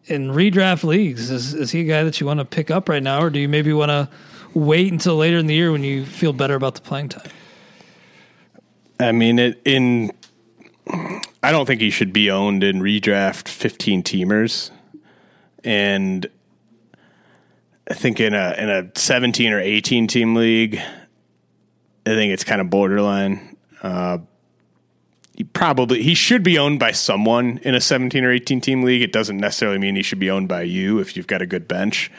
in redraft leagues. Is is he a guy that you want to pick up right now, or do you maybe want to wait until later in the year when you feel better about the playing time? I mean, it, in I don't think he should be owned in redraft 15 teamers. And I think in a in a 17 or 18 team league, I think it's kind of borderline. Uh, he probably he should be owned by someone in a 17 or 18 team league. It doesn't necessarily mean he should be owned by you if you've got a good bench.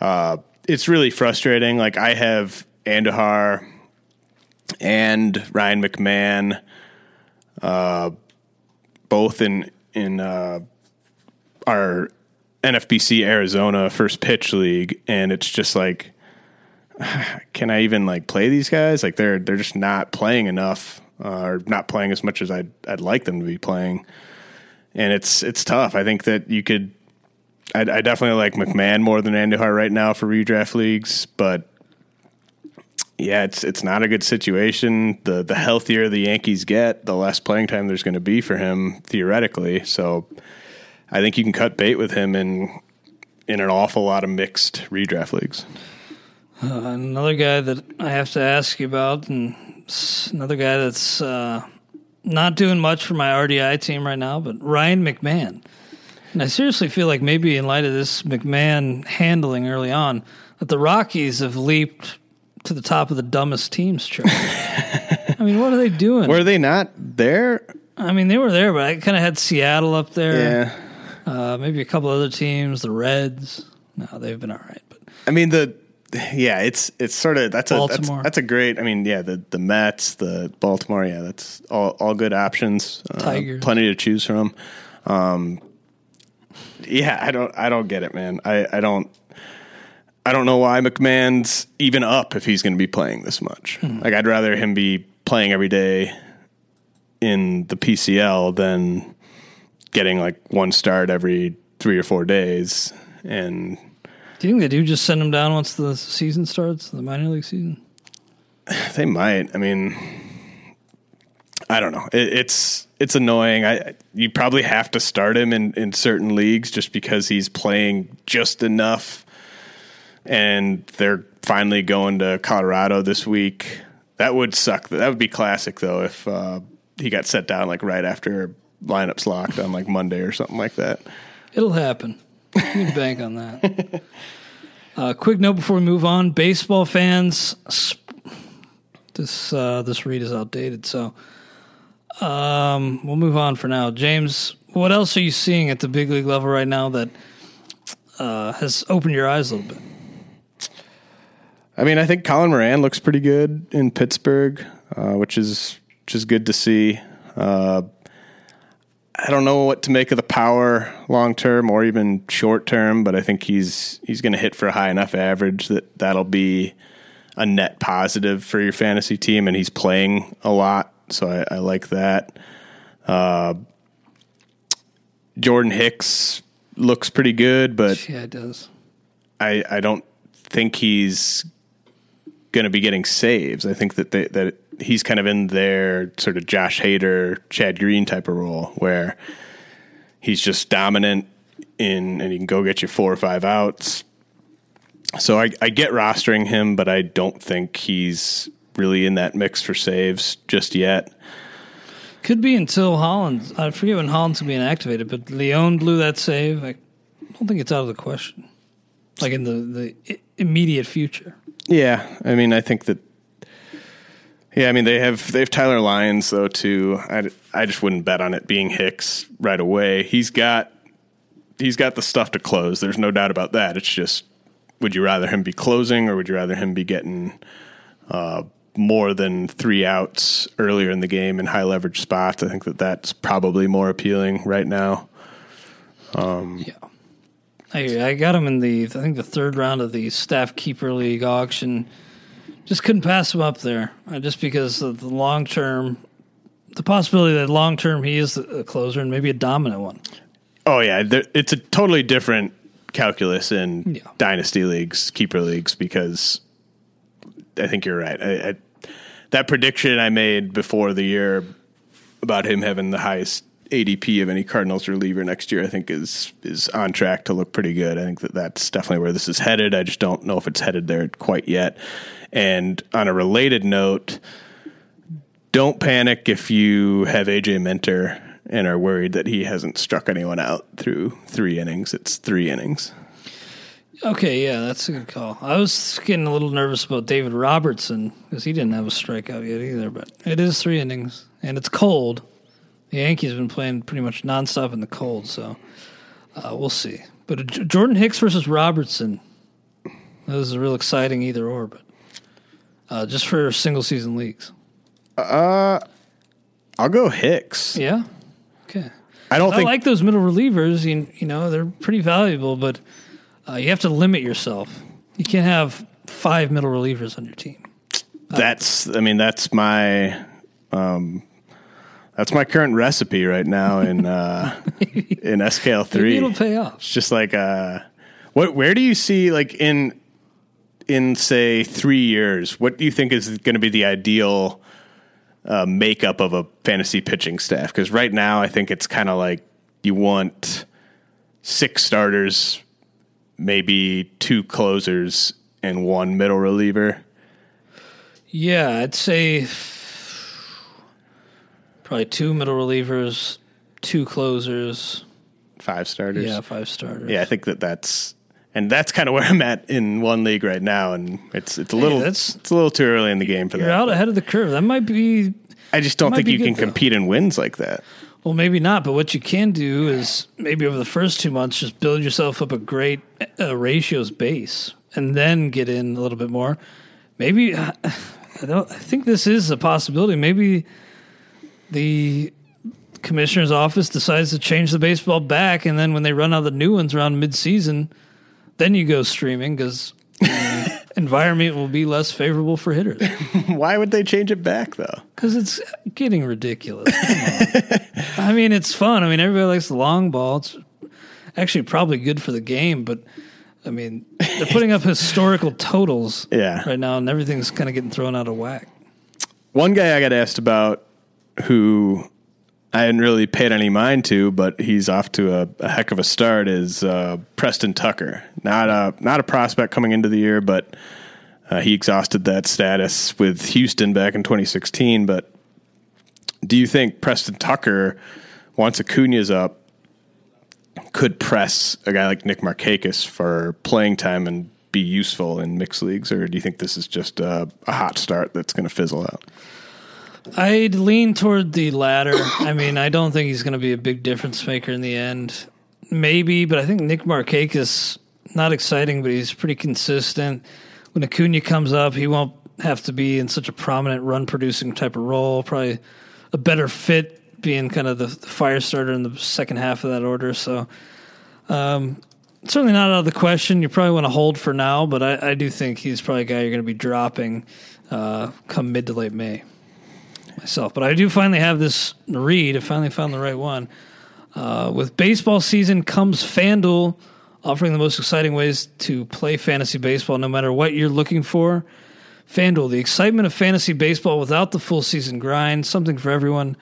Uh, it's really frustrating. Like I have Andujar and Ryan McMahon uh, both in in uh, our NFBC Arizona first pitch league, and it's just like, [SIGHS] can I even like play these guys? Like they're they're just not playing enough, uh, or not playing as much as I'd I'd like them to be playing, and it's it's tough. I think that you could I, I definitely like McMahon more than Andujar right now for redraft leagues, but yeah, it's it's not a good situation. The the healthier the Yankees get, the less playing time there's going to be for him theoretically. So I think you can cut bait with him in in an awful lot of mixed redraft leagues. Uh, another guy that I have to ask you about, and another guy that's uh, not doing much for my RDI team right now, but Ryan McMahon. And I seriously feel like maybe in light of this McMahon handling early on, that the Rockies have leaped to the top of the dumbest teams chart. I mean, what are they doing? Were they not there? I mean, they were there, but I kind of had Seattle up there. Yeah. Uh, maybe a couple other teams, the Reds. No, they've been all right. But I mean, the yeah, it's it's sort of that's a that's, that's, a great. I mean, yeah, the the Mets, the Baltimore, yeah, that's all all good options. Uh, Tigers, plenty to choose from. Um, yeah, I don't I don't get it, man. I I don't I don't know why McMahon's even up if he's going to be playing this much. Hmm. Like I'd rather him be playing every day in the PCL than getting like one start every three or four days. And do you think they do just send him down once the season starts, the minor league season? [SIGHS] They might. I mean, I don't know. It, it's it's annoying. I you probably have to start him in in certain leagues just because he's playing just enough and they're finally going to Colorado this week. That would suck. That would be classic though if uh, he got set down like right after lineups locked on like Monday or something like that. It'll happen. You can bank on that. [LAUGHS] Uh, quick note before we move on: baseball fans, this uh, this read is outdated, so um, we'll move on for now. James, what else are you seeing at the big league level right now that uh, has opened your eyes a little bit? I mean, I think Colin Moran looks pretty good in Pittsburgh, uh, which is which is good to see. Uh, I don't know what to make of the power long term or even short term, but I think he's he's going to hit for a high enough average that that'll be a net positive for your fantasy team, and he's playing a lot, so I, I like that. Uh, Jordan Hicks looks pretty good, but yeah, it does. I I don't think he's going to be getting saves. I think that they, that he's kind of in their sort of Josh Hader, Chad Green type of role where he's just dominant in and he can go get you four or five outs. So I, I get rostering him, but I don't think he's really in that mix for saves just yet. Could be until Holland. I forget when Holland's being activated, but Leone blew that save. I don't think it's out of the question. Like in the, the immediate future. Yeah, I mean, I think that. Yeah, I mean they have they have Tyler Lyons though too. I, I just wouldn't bet on it being Hicks right away. He's got he's got the stuff to close. There's no doubt about that. It's just would you rather him be closing or would you rather him be getting uh, more than three outs earlier in the game in high leverage spots? I think that that's probably more appealing right now. Um, yeah. I, I got him in the I think the third round of the staff keeper league auction. Just couldn't pass him up there, uh, just because of the long term, the possibility that long term he is a closer and maybe a dominant one. Oh yeah, there, it's a totally different calculus in yeah. dynasty leagues, keeper leagues, because I think you're right. I, I, that prediction I made before the year about him having the highest ADP of any Cardinals reliever next year, I think is is on track to look pretty good. I think that that's definitely where this is headed. I just don't know if it's headed there quite yet. And on a related note, don't panic if you have AJ Minter and are worried that he hasn't struck anyone out through three innings. It's three innings. Okay, yeah, that's a good call. I was getting a little nervous about David Robertson because he didn't have a strikeout yet either, but it is three innings and it's cold. The Yankees have been playing pretty much nonstop in the cold, so uh, we'll see. But Jordan Hicks versus Robertson, that was a real exciting either or, but uh, just for single season leagues. Uh, I'll go Hicks. Yeah. Okay. I don't I like those middle relievers. You, you know, they're pretty valuable, but uh, you have to limit yourself. You can't have five middle relievers on your team. That's, I mean, that's my um, That's my current recipe right now in uh, [LAUGHS] in SKL three. it'll pay off. It's just like uh, what? Where do you see like in in say three years? What do you think is going to be the ideal uh, makeup of a fantasy pitching staff? Because right now, I think it's kind of like you want six starters, maybe two closers, and one middle reliever. Yeah, I'd say probably two middle relievers, two closers. Five starters. Yeah, five starters. Yeah, I think that that's and that's kind of where I'm at in one league right now, and it's it's a little that's- it's a little too early in the game for that. You're out ahead of the curve. That might be I just don't think you can though. compete in wins like that. Well, maybe not, but what you can do is maybe over the first two months, just build yourself up a great uh, ratios base, and then get in a little bit more. Maybe [SIGHS] I don't. I think this is a possibility. Maybe the commissioner's office decides to change the baseball back, and then when they run out the new ones around mid-season, then you go streaming because [LAUGHS] environment will be less favorable for hitters. [LAUGHS] Why would they change it back though? Because it's getting ridiculous. I mean, it's fun. I mean, everybody likes the long ball. It's actually probably good for the game, but I mean, they're putting up [LAUGHS] historical totals Yeah. right now, and everything's kind of getting thrown out of whack. One guy I got asked about who I hadn't really paid any mind to, but he's off to a, a heck of a start is uh, Preston Tucker. Not a not a prospect coming into the year, but uh, he exhausted that status with Houston back in 2016. But do you think Preston Tucker, once Acuna's up, could press a guy like Nick Markakis for playing time and be useful in mixed leagues, or do you think this is just a, a hot start that's going to fizzle out? I'd lean toward the latter. I mean, I don't think he's going to be a big difference maker in the end. Maybe, but I think Nick Markakis not exciting, but he's pretty consistent. When Acuna comes up, he won't have to be in such a prominent run producing type of role. Probably a better fit being kind of the, the fire starter in the second half of that order. So, um, certainly not out of the question. You probably want to hold for now, but I, I do think he's probably a guy you're going to be dropping uh, come mid to late May myself. But I do finally have this read. I finally found the right one. Uh, with baseball season comes FanDuel, offering the most exciting ways to play fantasy baseball no matter what you're looking for. FanDuel, the excitement of fantasy baseball without the full season grind, something for everyone.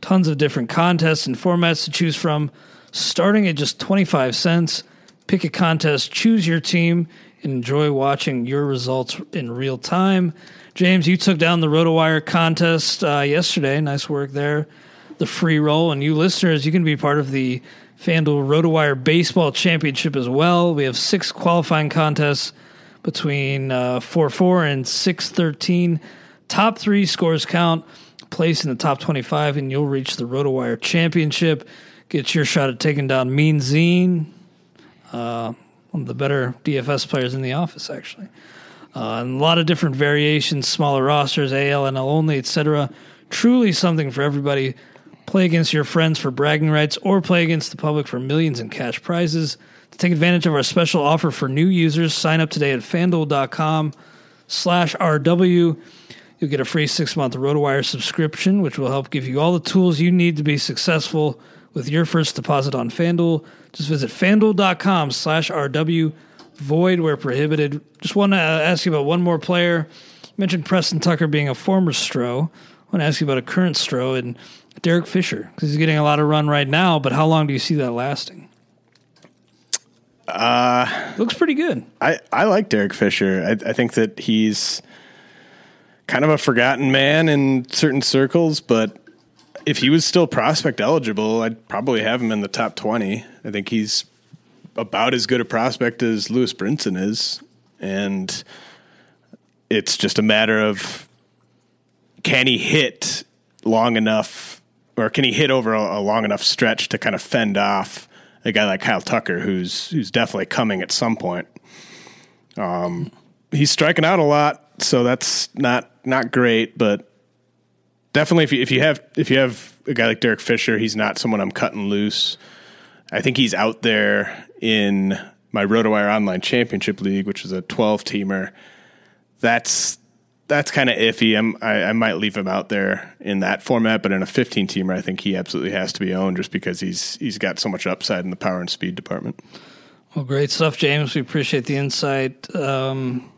Tons of different contests and formats to choose from, starting at just 25 cents. Pick a contest, choose your team, enjoy watching your results in real time. James, you took down the RotoWire contest uh, yesterday. Nice work there. The free roll. And you listeners, you can be part of the FanDuel RotoWire Baseball Championship as well. We have six qualifying contests between uh, 4 4 and 6 13. Top three scores count. Place in the top 25, and you'll reach the RotoWire Championship. Get your shot at taking down Mean Zine, uh, one of the better DFS players in the office, actually. Uh, and a lot of different variations, smaller rosters, AL, and NL only, etc. Truly something for everybody. Play against your friends for bragging rights or play against the public for millions in cash prizes. To take advantage of our special offer for new users, sign up today at fanduel.com slash RW. You'll get a free six month RotoWire subscription, which will help give you all the tools you need to be successful with your first deposit on FanDuel. Just visit fanduel.com slash RW. Void where prohibited. Just want to ask you about one more player. You mentioned Preston Tucker being a former Stro. I want to ask you about a current Stro and Derek Fisher because he's getting a lot of run right now. But how long do you see that lasting? Uh, looks pretty good. I, I like Derek Fisher. I, I think that he's kind of a forgotten man in certain circles, but if he was still prospect eligible, I'd probably have him in the top 20. I think he's about as good a prospect as Lewis Brinson is. And it's just a matter of can he hit long enough or can he hit over a, a long enough stretch to kind of fend off a guy like Kyle Tucker who's who's definitely coming at some point. Um, he's striking out a lot, so that's not not great, but definitely if you, if you have if you have a guy like Derek Fisher, he's not someone I'm cutting loose. I think he's out there in my RotoWire Online Championship League, which is a 12 teamer. That's that's kind of iffy. I'm, I, I might leave him out there in that format, but in a 15 teamer, I think he absolutely has to be owned just because he's he's got so much upside in the power and speed department. Well, great stuff, James. We appreciate the insight. Um,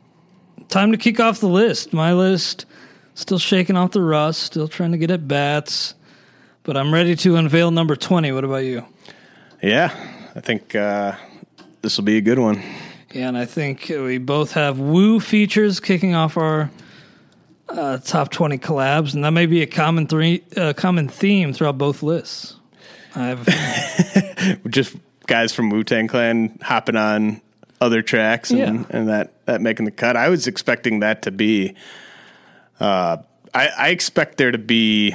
time to kick off the list. My list, still shaking off the rust, still trying to get at bats, but I'm ready to unveil number 20. What about you? Yeah, I think uh, this will be a good one. Yeah, and I think we both have Wu features kicking off our uh, top 20 collabs, and that may be a common three, uh, common theme throughout both lists. I have [LAUGHS] just guys from Wu Tang Clan hopping on other tracks and, Yeah. and that that making the cut. I was expecting that to be. Uh, I, I expect there to be,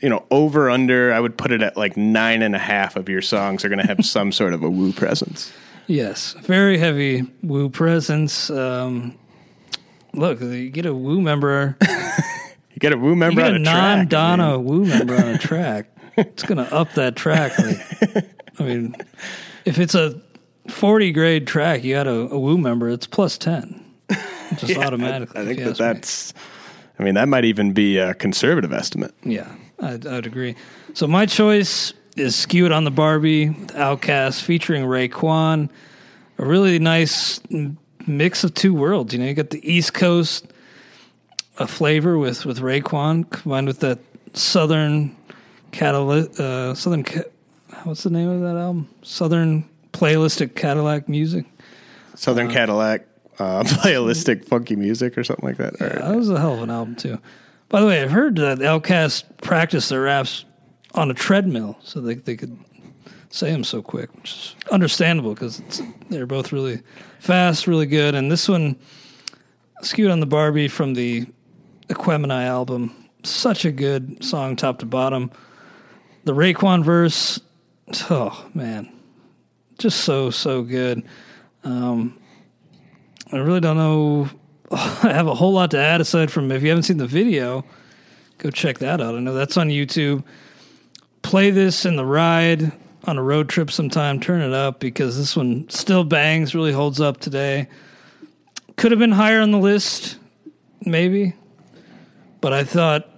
you know, over under. I would put it at like nine and a half of your songs are going to have [LAUGHS] some sort of a Wu presence. Yes, very heavy Wu presence. Um, look, you get a Wu member, [LAUGHS] You get a you member get on a a non-Donna mean, Wu member on a track. [LAUGHS] It's going to up that track. Like, I mean, if it's a forty grade track, you got a, a Wu member. It's plus ten, [LAUGHS] just automatically. I if think that ask me. that's. I mean, that might even be a conservative estimate. Yeah, I'd, I'd agree. So my choice is "Skew It on the Bar-B" with OutKast featuring Raekwon. A really nice mix of two worlds. You know, you got the East Coast a flavor with with Raekwon combined with that Southern Cadillac, uh, Southern. What's the name of that album? Southern playlistic Cadillac music. Southern Cadillac, uh, [LAUGHS] playalistic funky music or something like that. Or- That was a hell of an album too. By the way, I've heard that OutKast practice their raps on a treadmill so they they could say them so quick, which is understandable because they're both really fast, really good. And this one, Skew It on the Bar-B from the Aquemini album, such a good song, top to bottom. The Raekwon verse, oh man, just so so good. Um, I really don't know [LAUGHS] I have a whole lot to add aside from if you haven't seen the video, go check that out. I know that's on YouTube. Play this in the ride on a road trip sometime. Turn it up because this one still bangs, really holds up today. Could have been higher on the list, maybe, but I thought,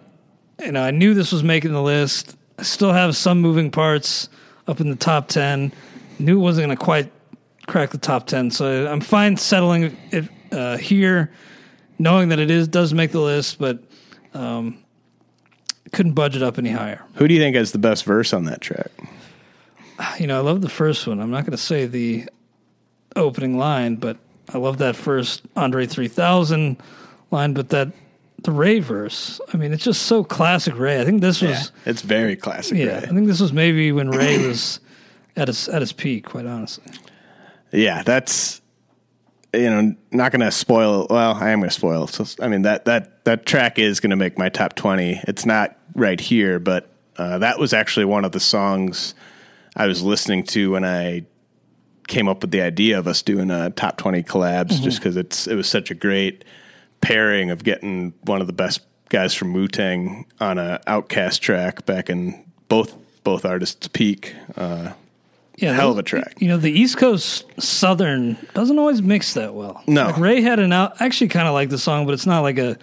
you know, I knew this was making the list. I still have some moving parts up in the top 10. Knew it wasn't going to quite crack the top 10, so I'm fine settling it uh, here, knowing that it is does make the list, but um, couldn't budget up any higher. Who do you think has the best verse on that track? You know, I love the first one. I'm not going to say the opening line, but I love that first Andre 3000 line, but that the Ray verse. I mean, it's just so classic Ray. I think this was It's very classic. yeah, Ray. I think this was maybe when Ray was at his at his peak, quite honestly. Yeah, that's you know not going to spoil. Well, I am going to spoil. So I mean that that that track is going to make my top twenty. It's not right here, but uh, that was actually one of the songs I was listening to when I came up with the idea of us doing a top twenty collabs, just because it's it was such a great pairing of getting one of the best guys from Wu Tang on a OutKast track back in both both artists' peak. Uh, Yeah, Hell of a track. You know, the East Coast Southern doesn't always mix that well. No. like Ray had an out. Actually, kind of like the song, but it's not like a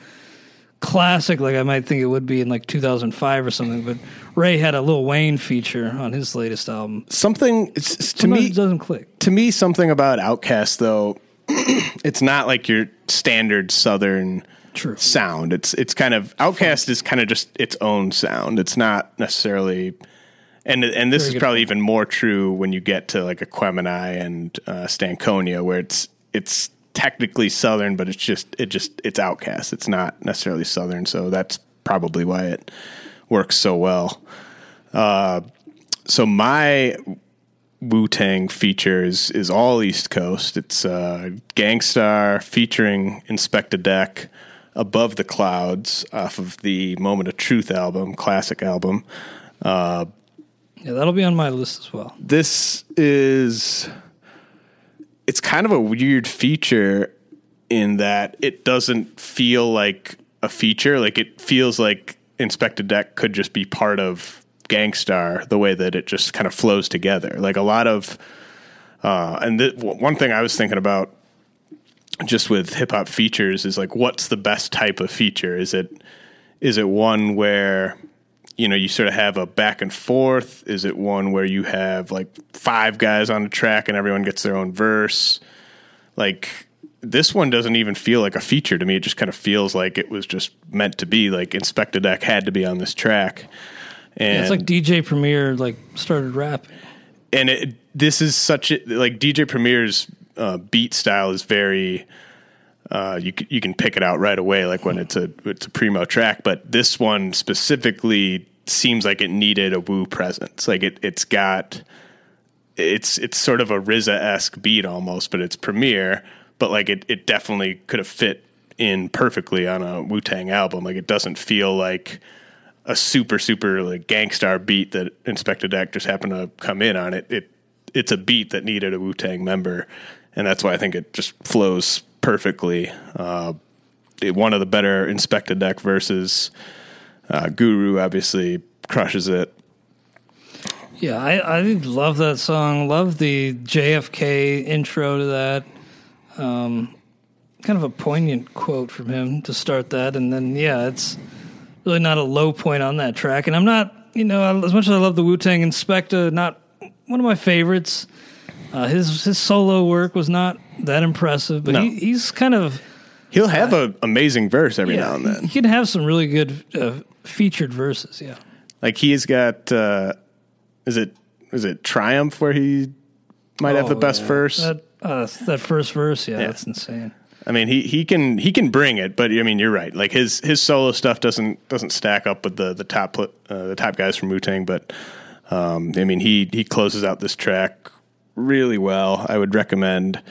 classic like I might think it would be in like 2005 or something. But Ray had a Lil Wayne feature on his latest album. something it's, it's- to Sometimes me it doesn't click. to me something about OutKast though [CLEARS THROAT] it's not like your standard southern True. sound it's it's kind of OutKast is kind of just its own sound it's not necessarily and and this Very is probably even more true when you get to like Aquemini and uh, Stankonia where it's it's technically southern but it's just it just it's OutKast it's not necessarily southern so that's probably why it works so well uh, so my Wu Tang features is all East Coast. It's uh, Gang Starr featuring Inspectah Deck, Above the Clouds off of the Moment of Truth album, classic album. Yeah, that'll be on my list as well. This is it's kind of a weird feature in that it doesn't feel like a feature. Like it feels like Inspectah Deck could just be part of Gang Starr the way that it just kind of flows together. Like a lot of uh, and th- one thing I was thinking about just with hip hop features is like what's the best type of feature? Is it is it one where you know you sort of have a back and forth? Is it one where you have like five guys on a track and everyone gets their own verse? Like this one doesn't even feel like a feature to me. It just kind of feels like it was just meant to be. Like Inspectah Deck had to be on this track. And Yeah, it's like DJ Premier like started rapping. and it, this is such a like DJ Premier's uh, beat style is very uh, you you can pick it out right away like when it's a it's a primo track but this one specifically seems like it needed a Wu presence like it it's got it's it's sort of a RZA esque beat almost but it's Premier but like it it definitely could have fit in perfectly on a Wu Tang album like it doesn't feel like a super super like Gang Starr beat that Inspectah Deck just happened to come in on it. It it's a beat that needed a Wu Tang member, and that's why I think it just flows perfectly. Uh, one of the better Inspectah Deck versus uh, Guru obviously crushes it. Yeah, I, I love that song. Love the JFK intro to that. Um, kind of a poignant quote from him to start that, and then yeah, it's really not a low point on that track. And I'm not, you know, as much as I love the Wu Tang Inspector, not one of my favorites. Uh, his his solo work was not that impressive, but No. he, he's kind of He'll have an amazing verse every now and then. He can have some really good uh, featured verses. Yeah, Like he's got uh, is it is it Triumph where he might have the Oh, best yeah. verse. That uh, that first verse, yeah, that's insane. I mean, he, he can he can bring it, but I mean, you're right. Like his his solo stuff doesn't doesn't stack up with the the top pl- uh, the top guys from Wu Tang. But um, I mean, he he closes out this track really well. I would recommend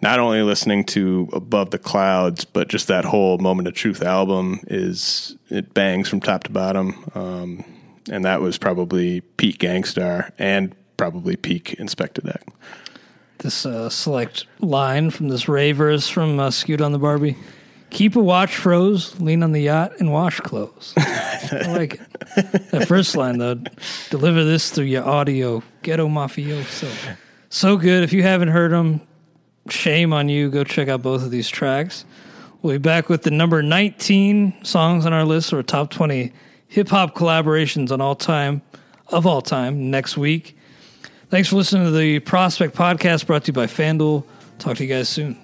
not only listening to Above the Clouds, but just that whole Moment of Truth album is it bangs from top to bottom. Um, and that was probably peak Gang Starr and probably peak Inspectah Deck. This uh, select line from this Ray verse from uh, Skew It on the Bar-B. Keep a watch froze, lean on the yacht, and wash clothes. [LAUGHS] I like it. That first line, though, deliver this through your audio. Ghetto Mafioso. So good. If you haven't heard them, shame on you. Go check out both of these tracks. We'll be back with the number 19 songs on our list or top 20 hip hop collaborations on all time, of all time, next week. Thanks for listening to the Prospect Podcast brought to you by FanDuel. Talk to you guys soon.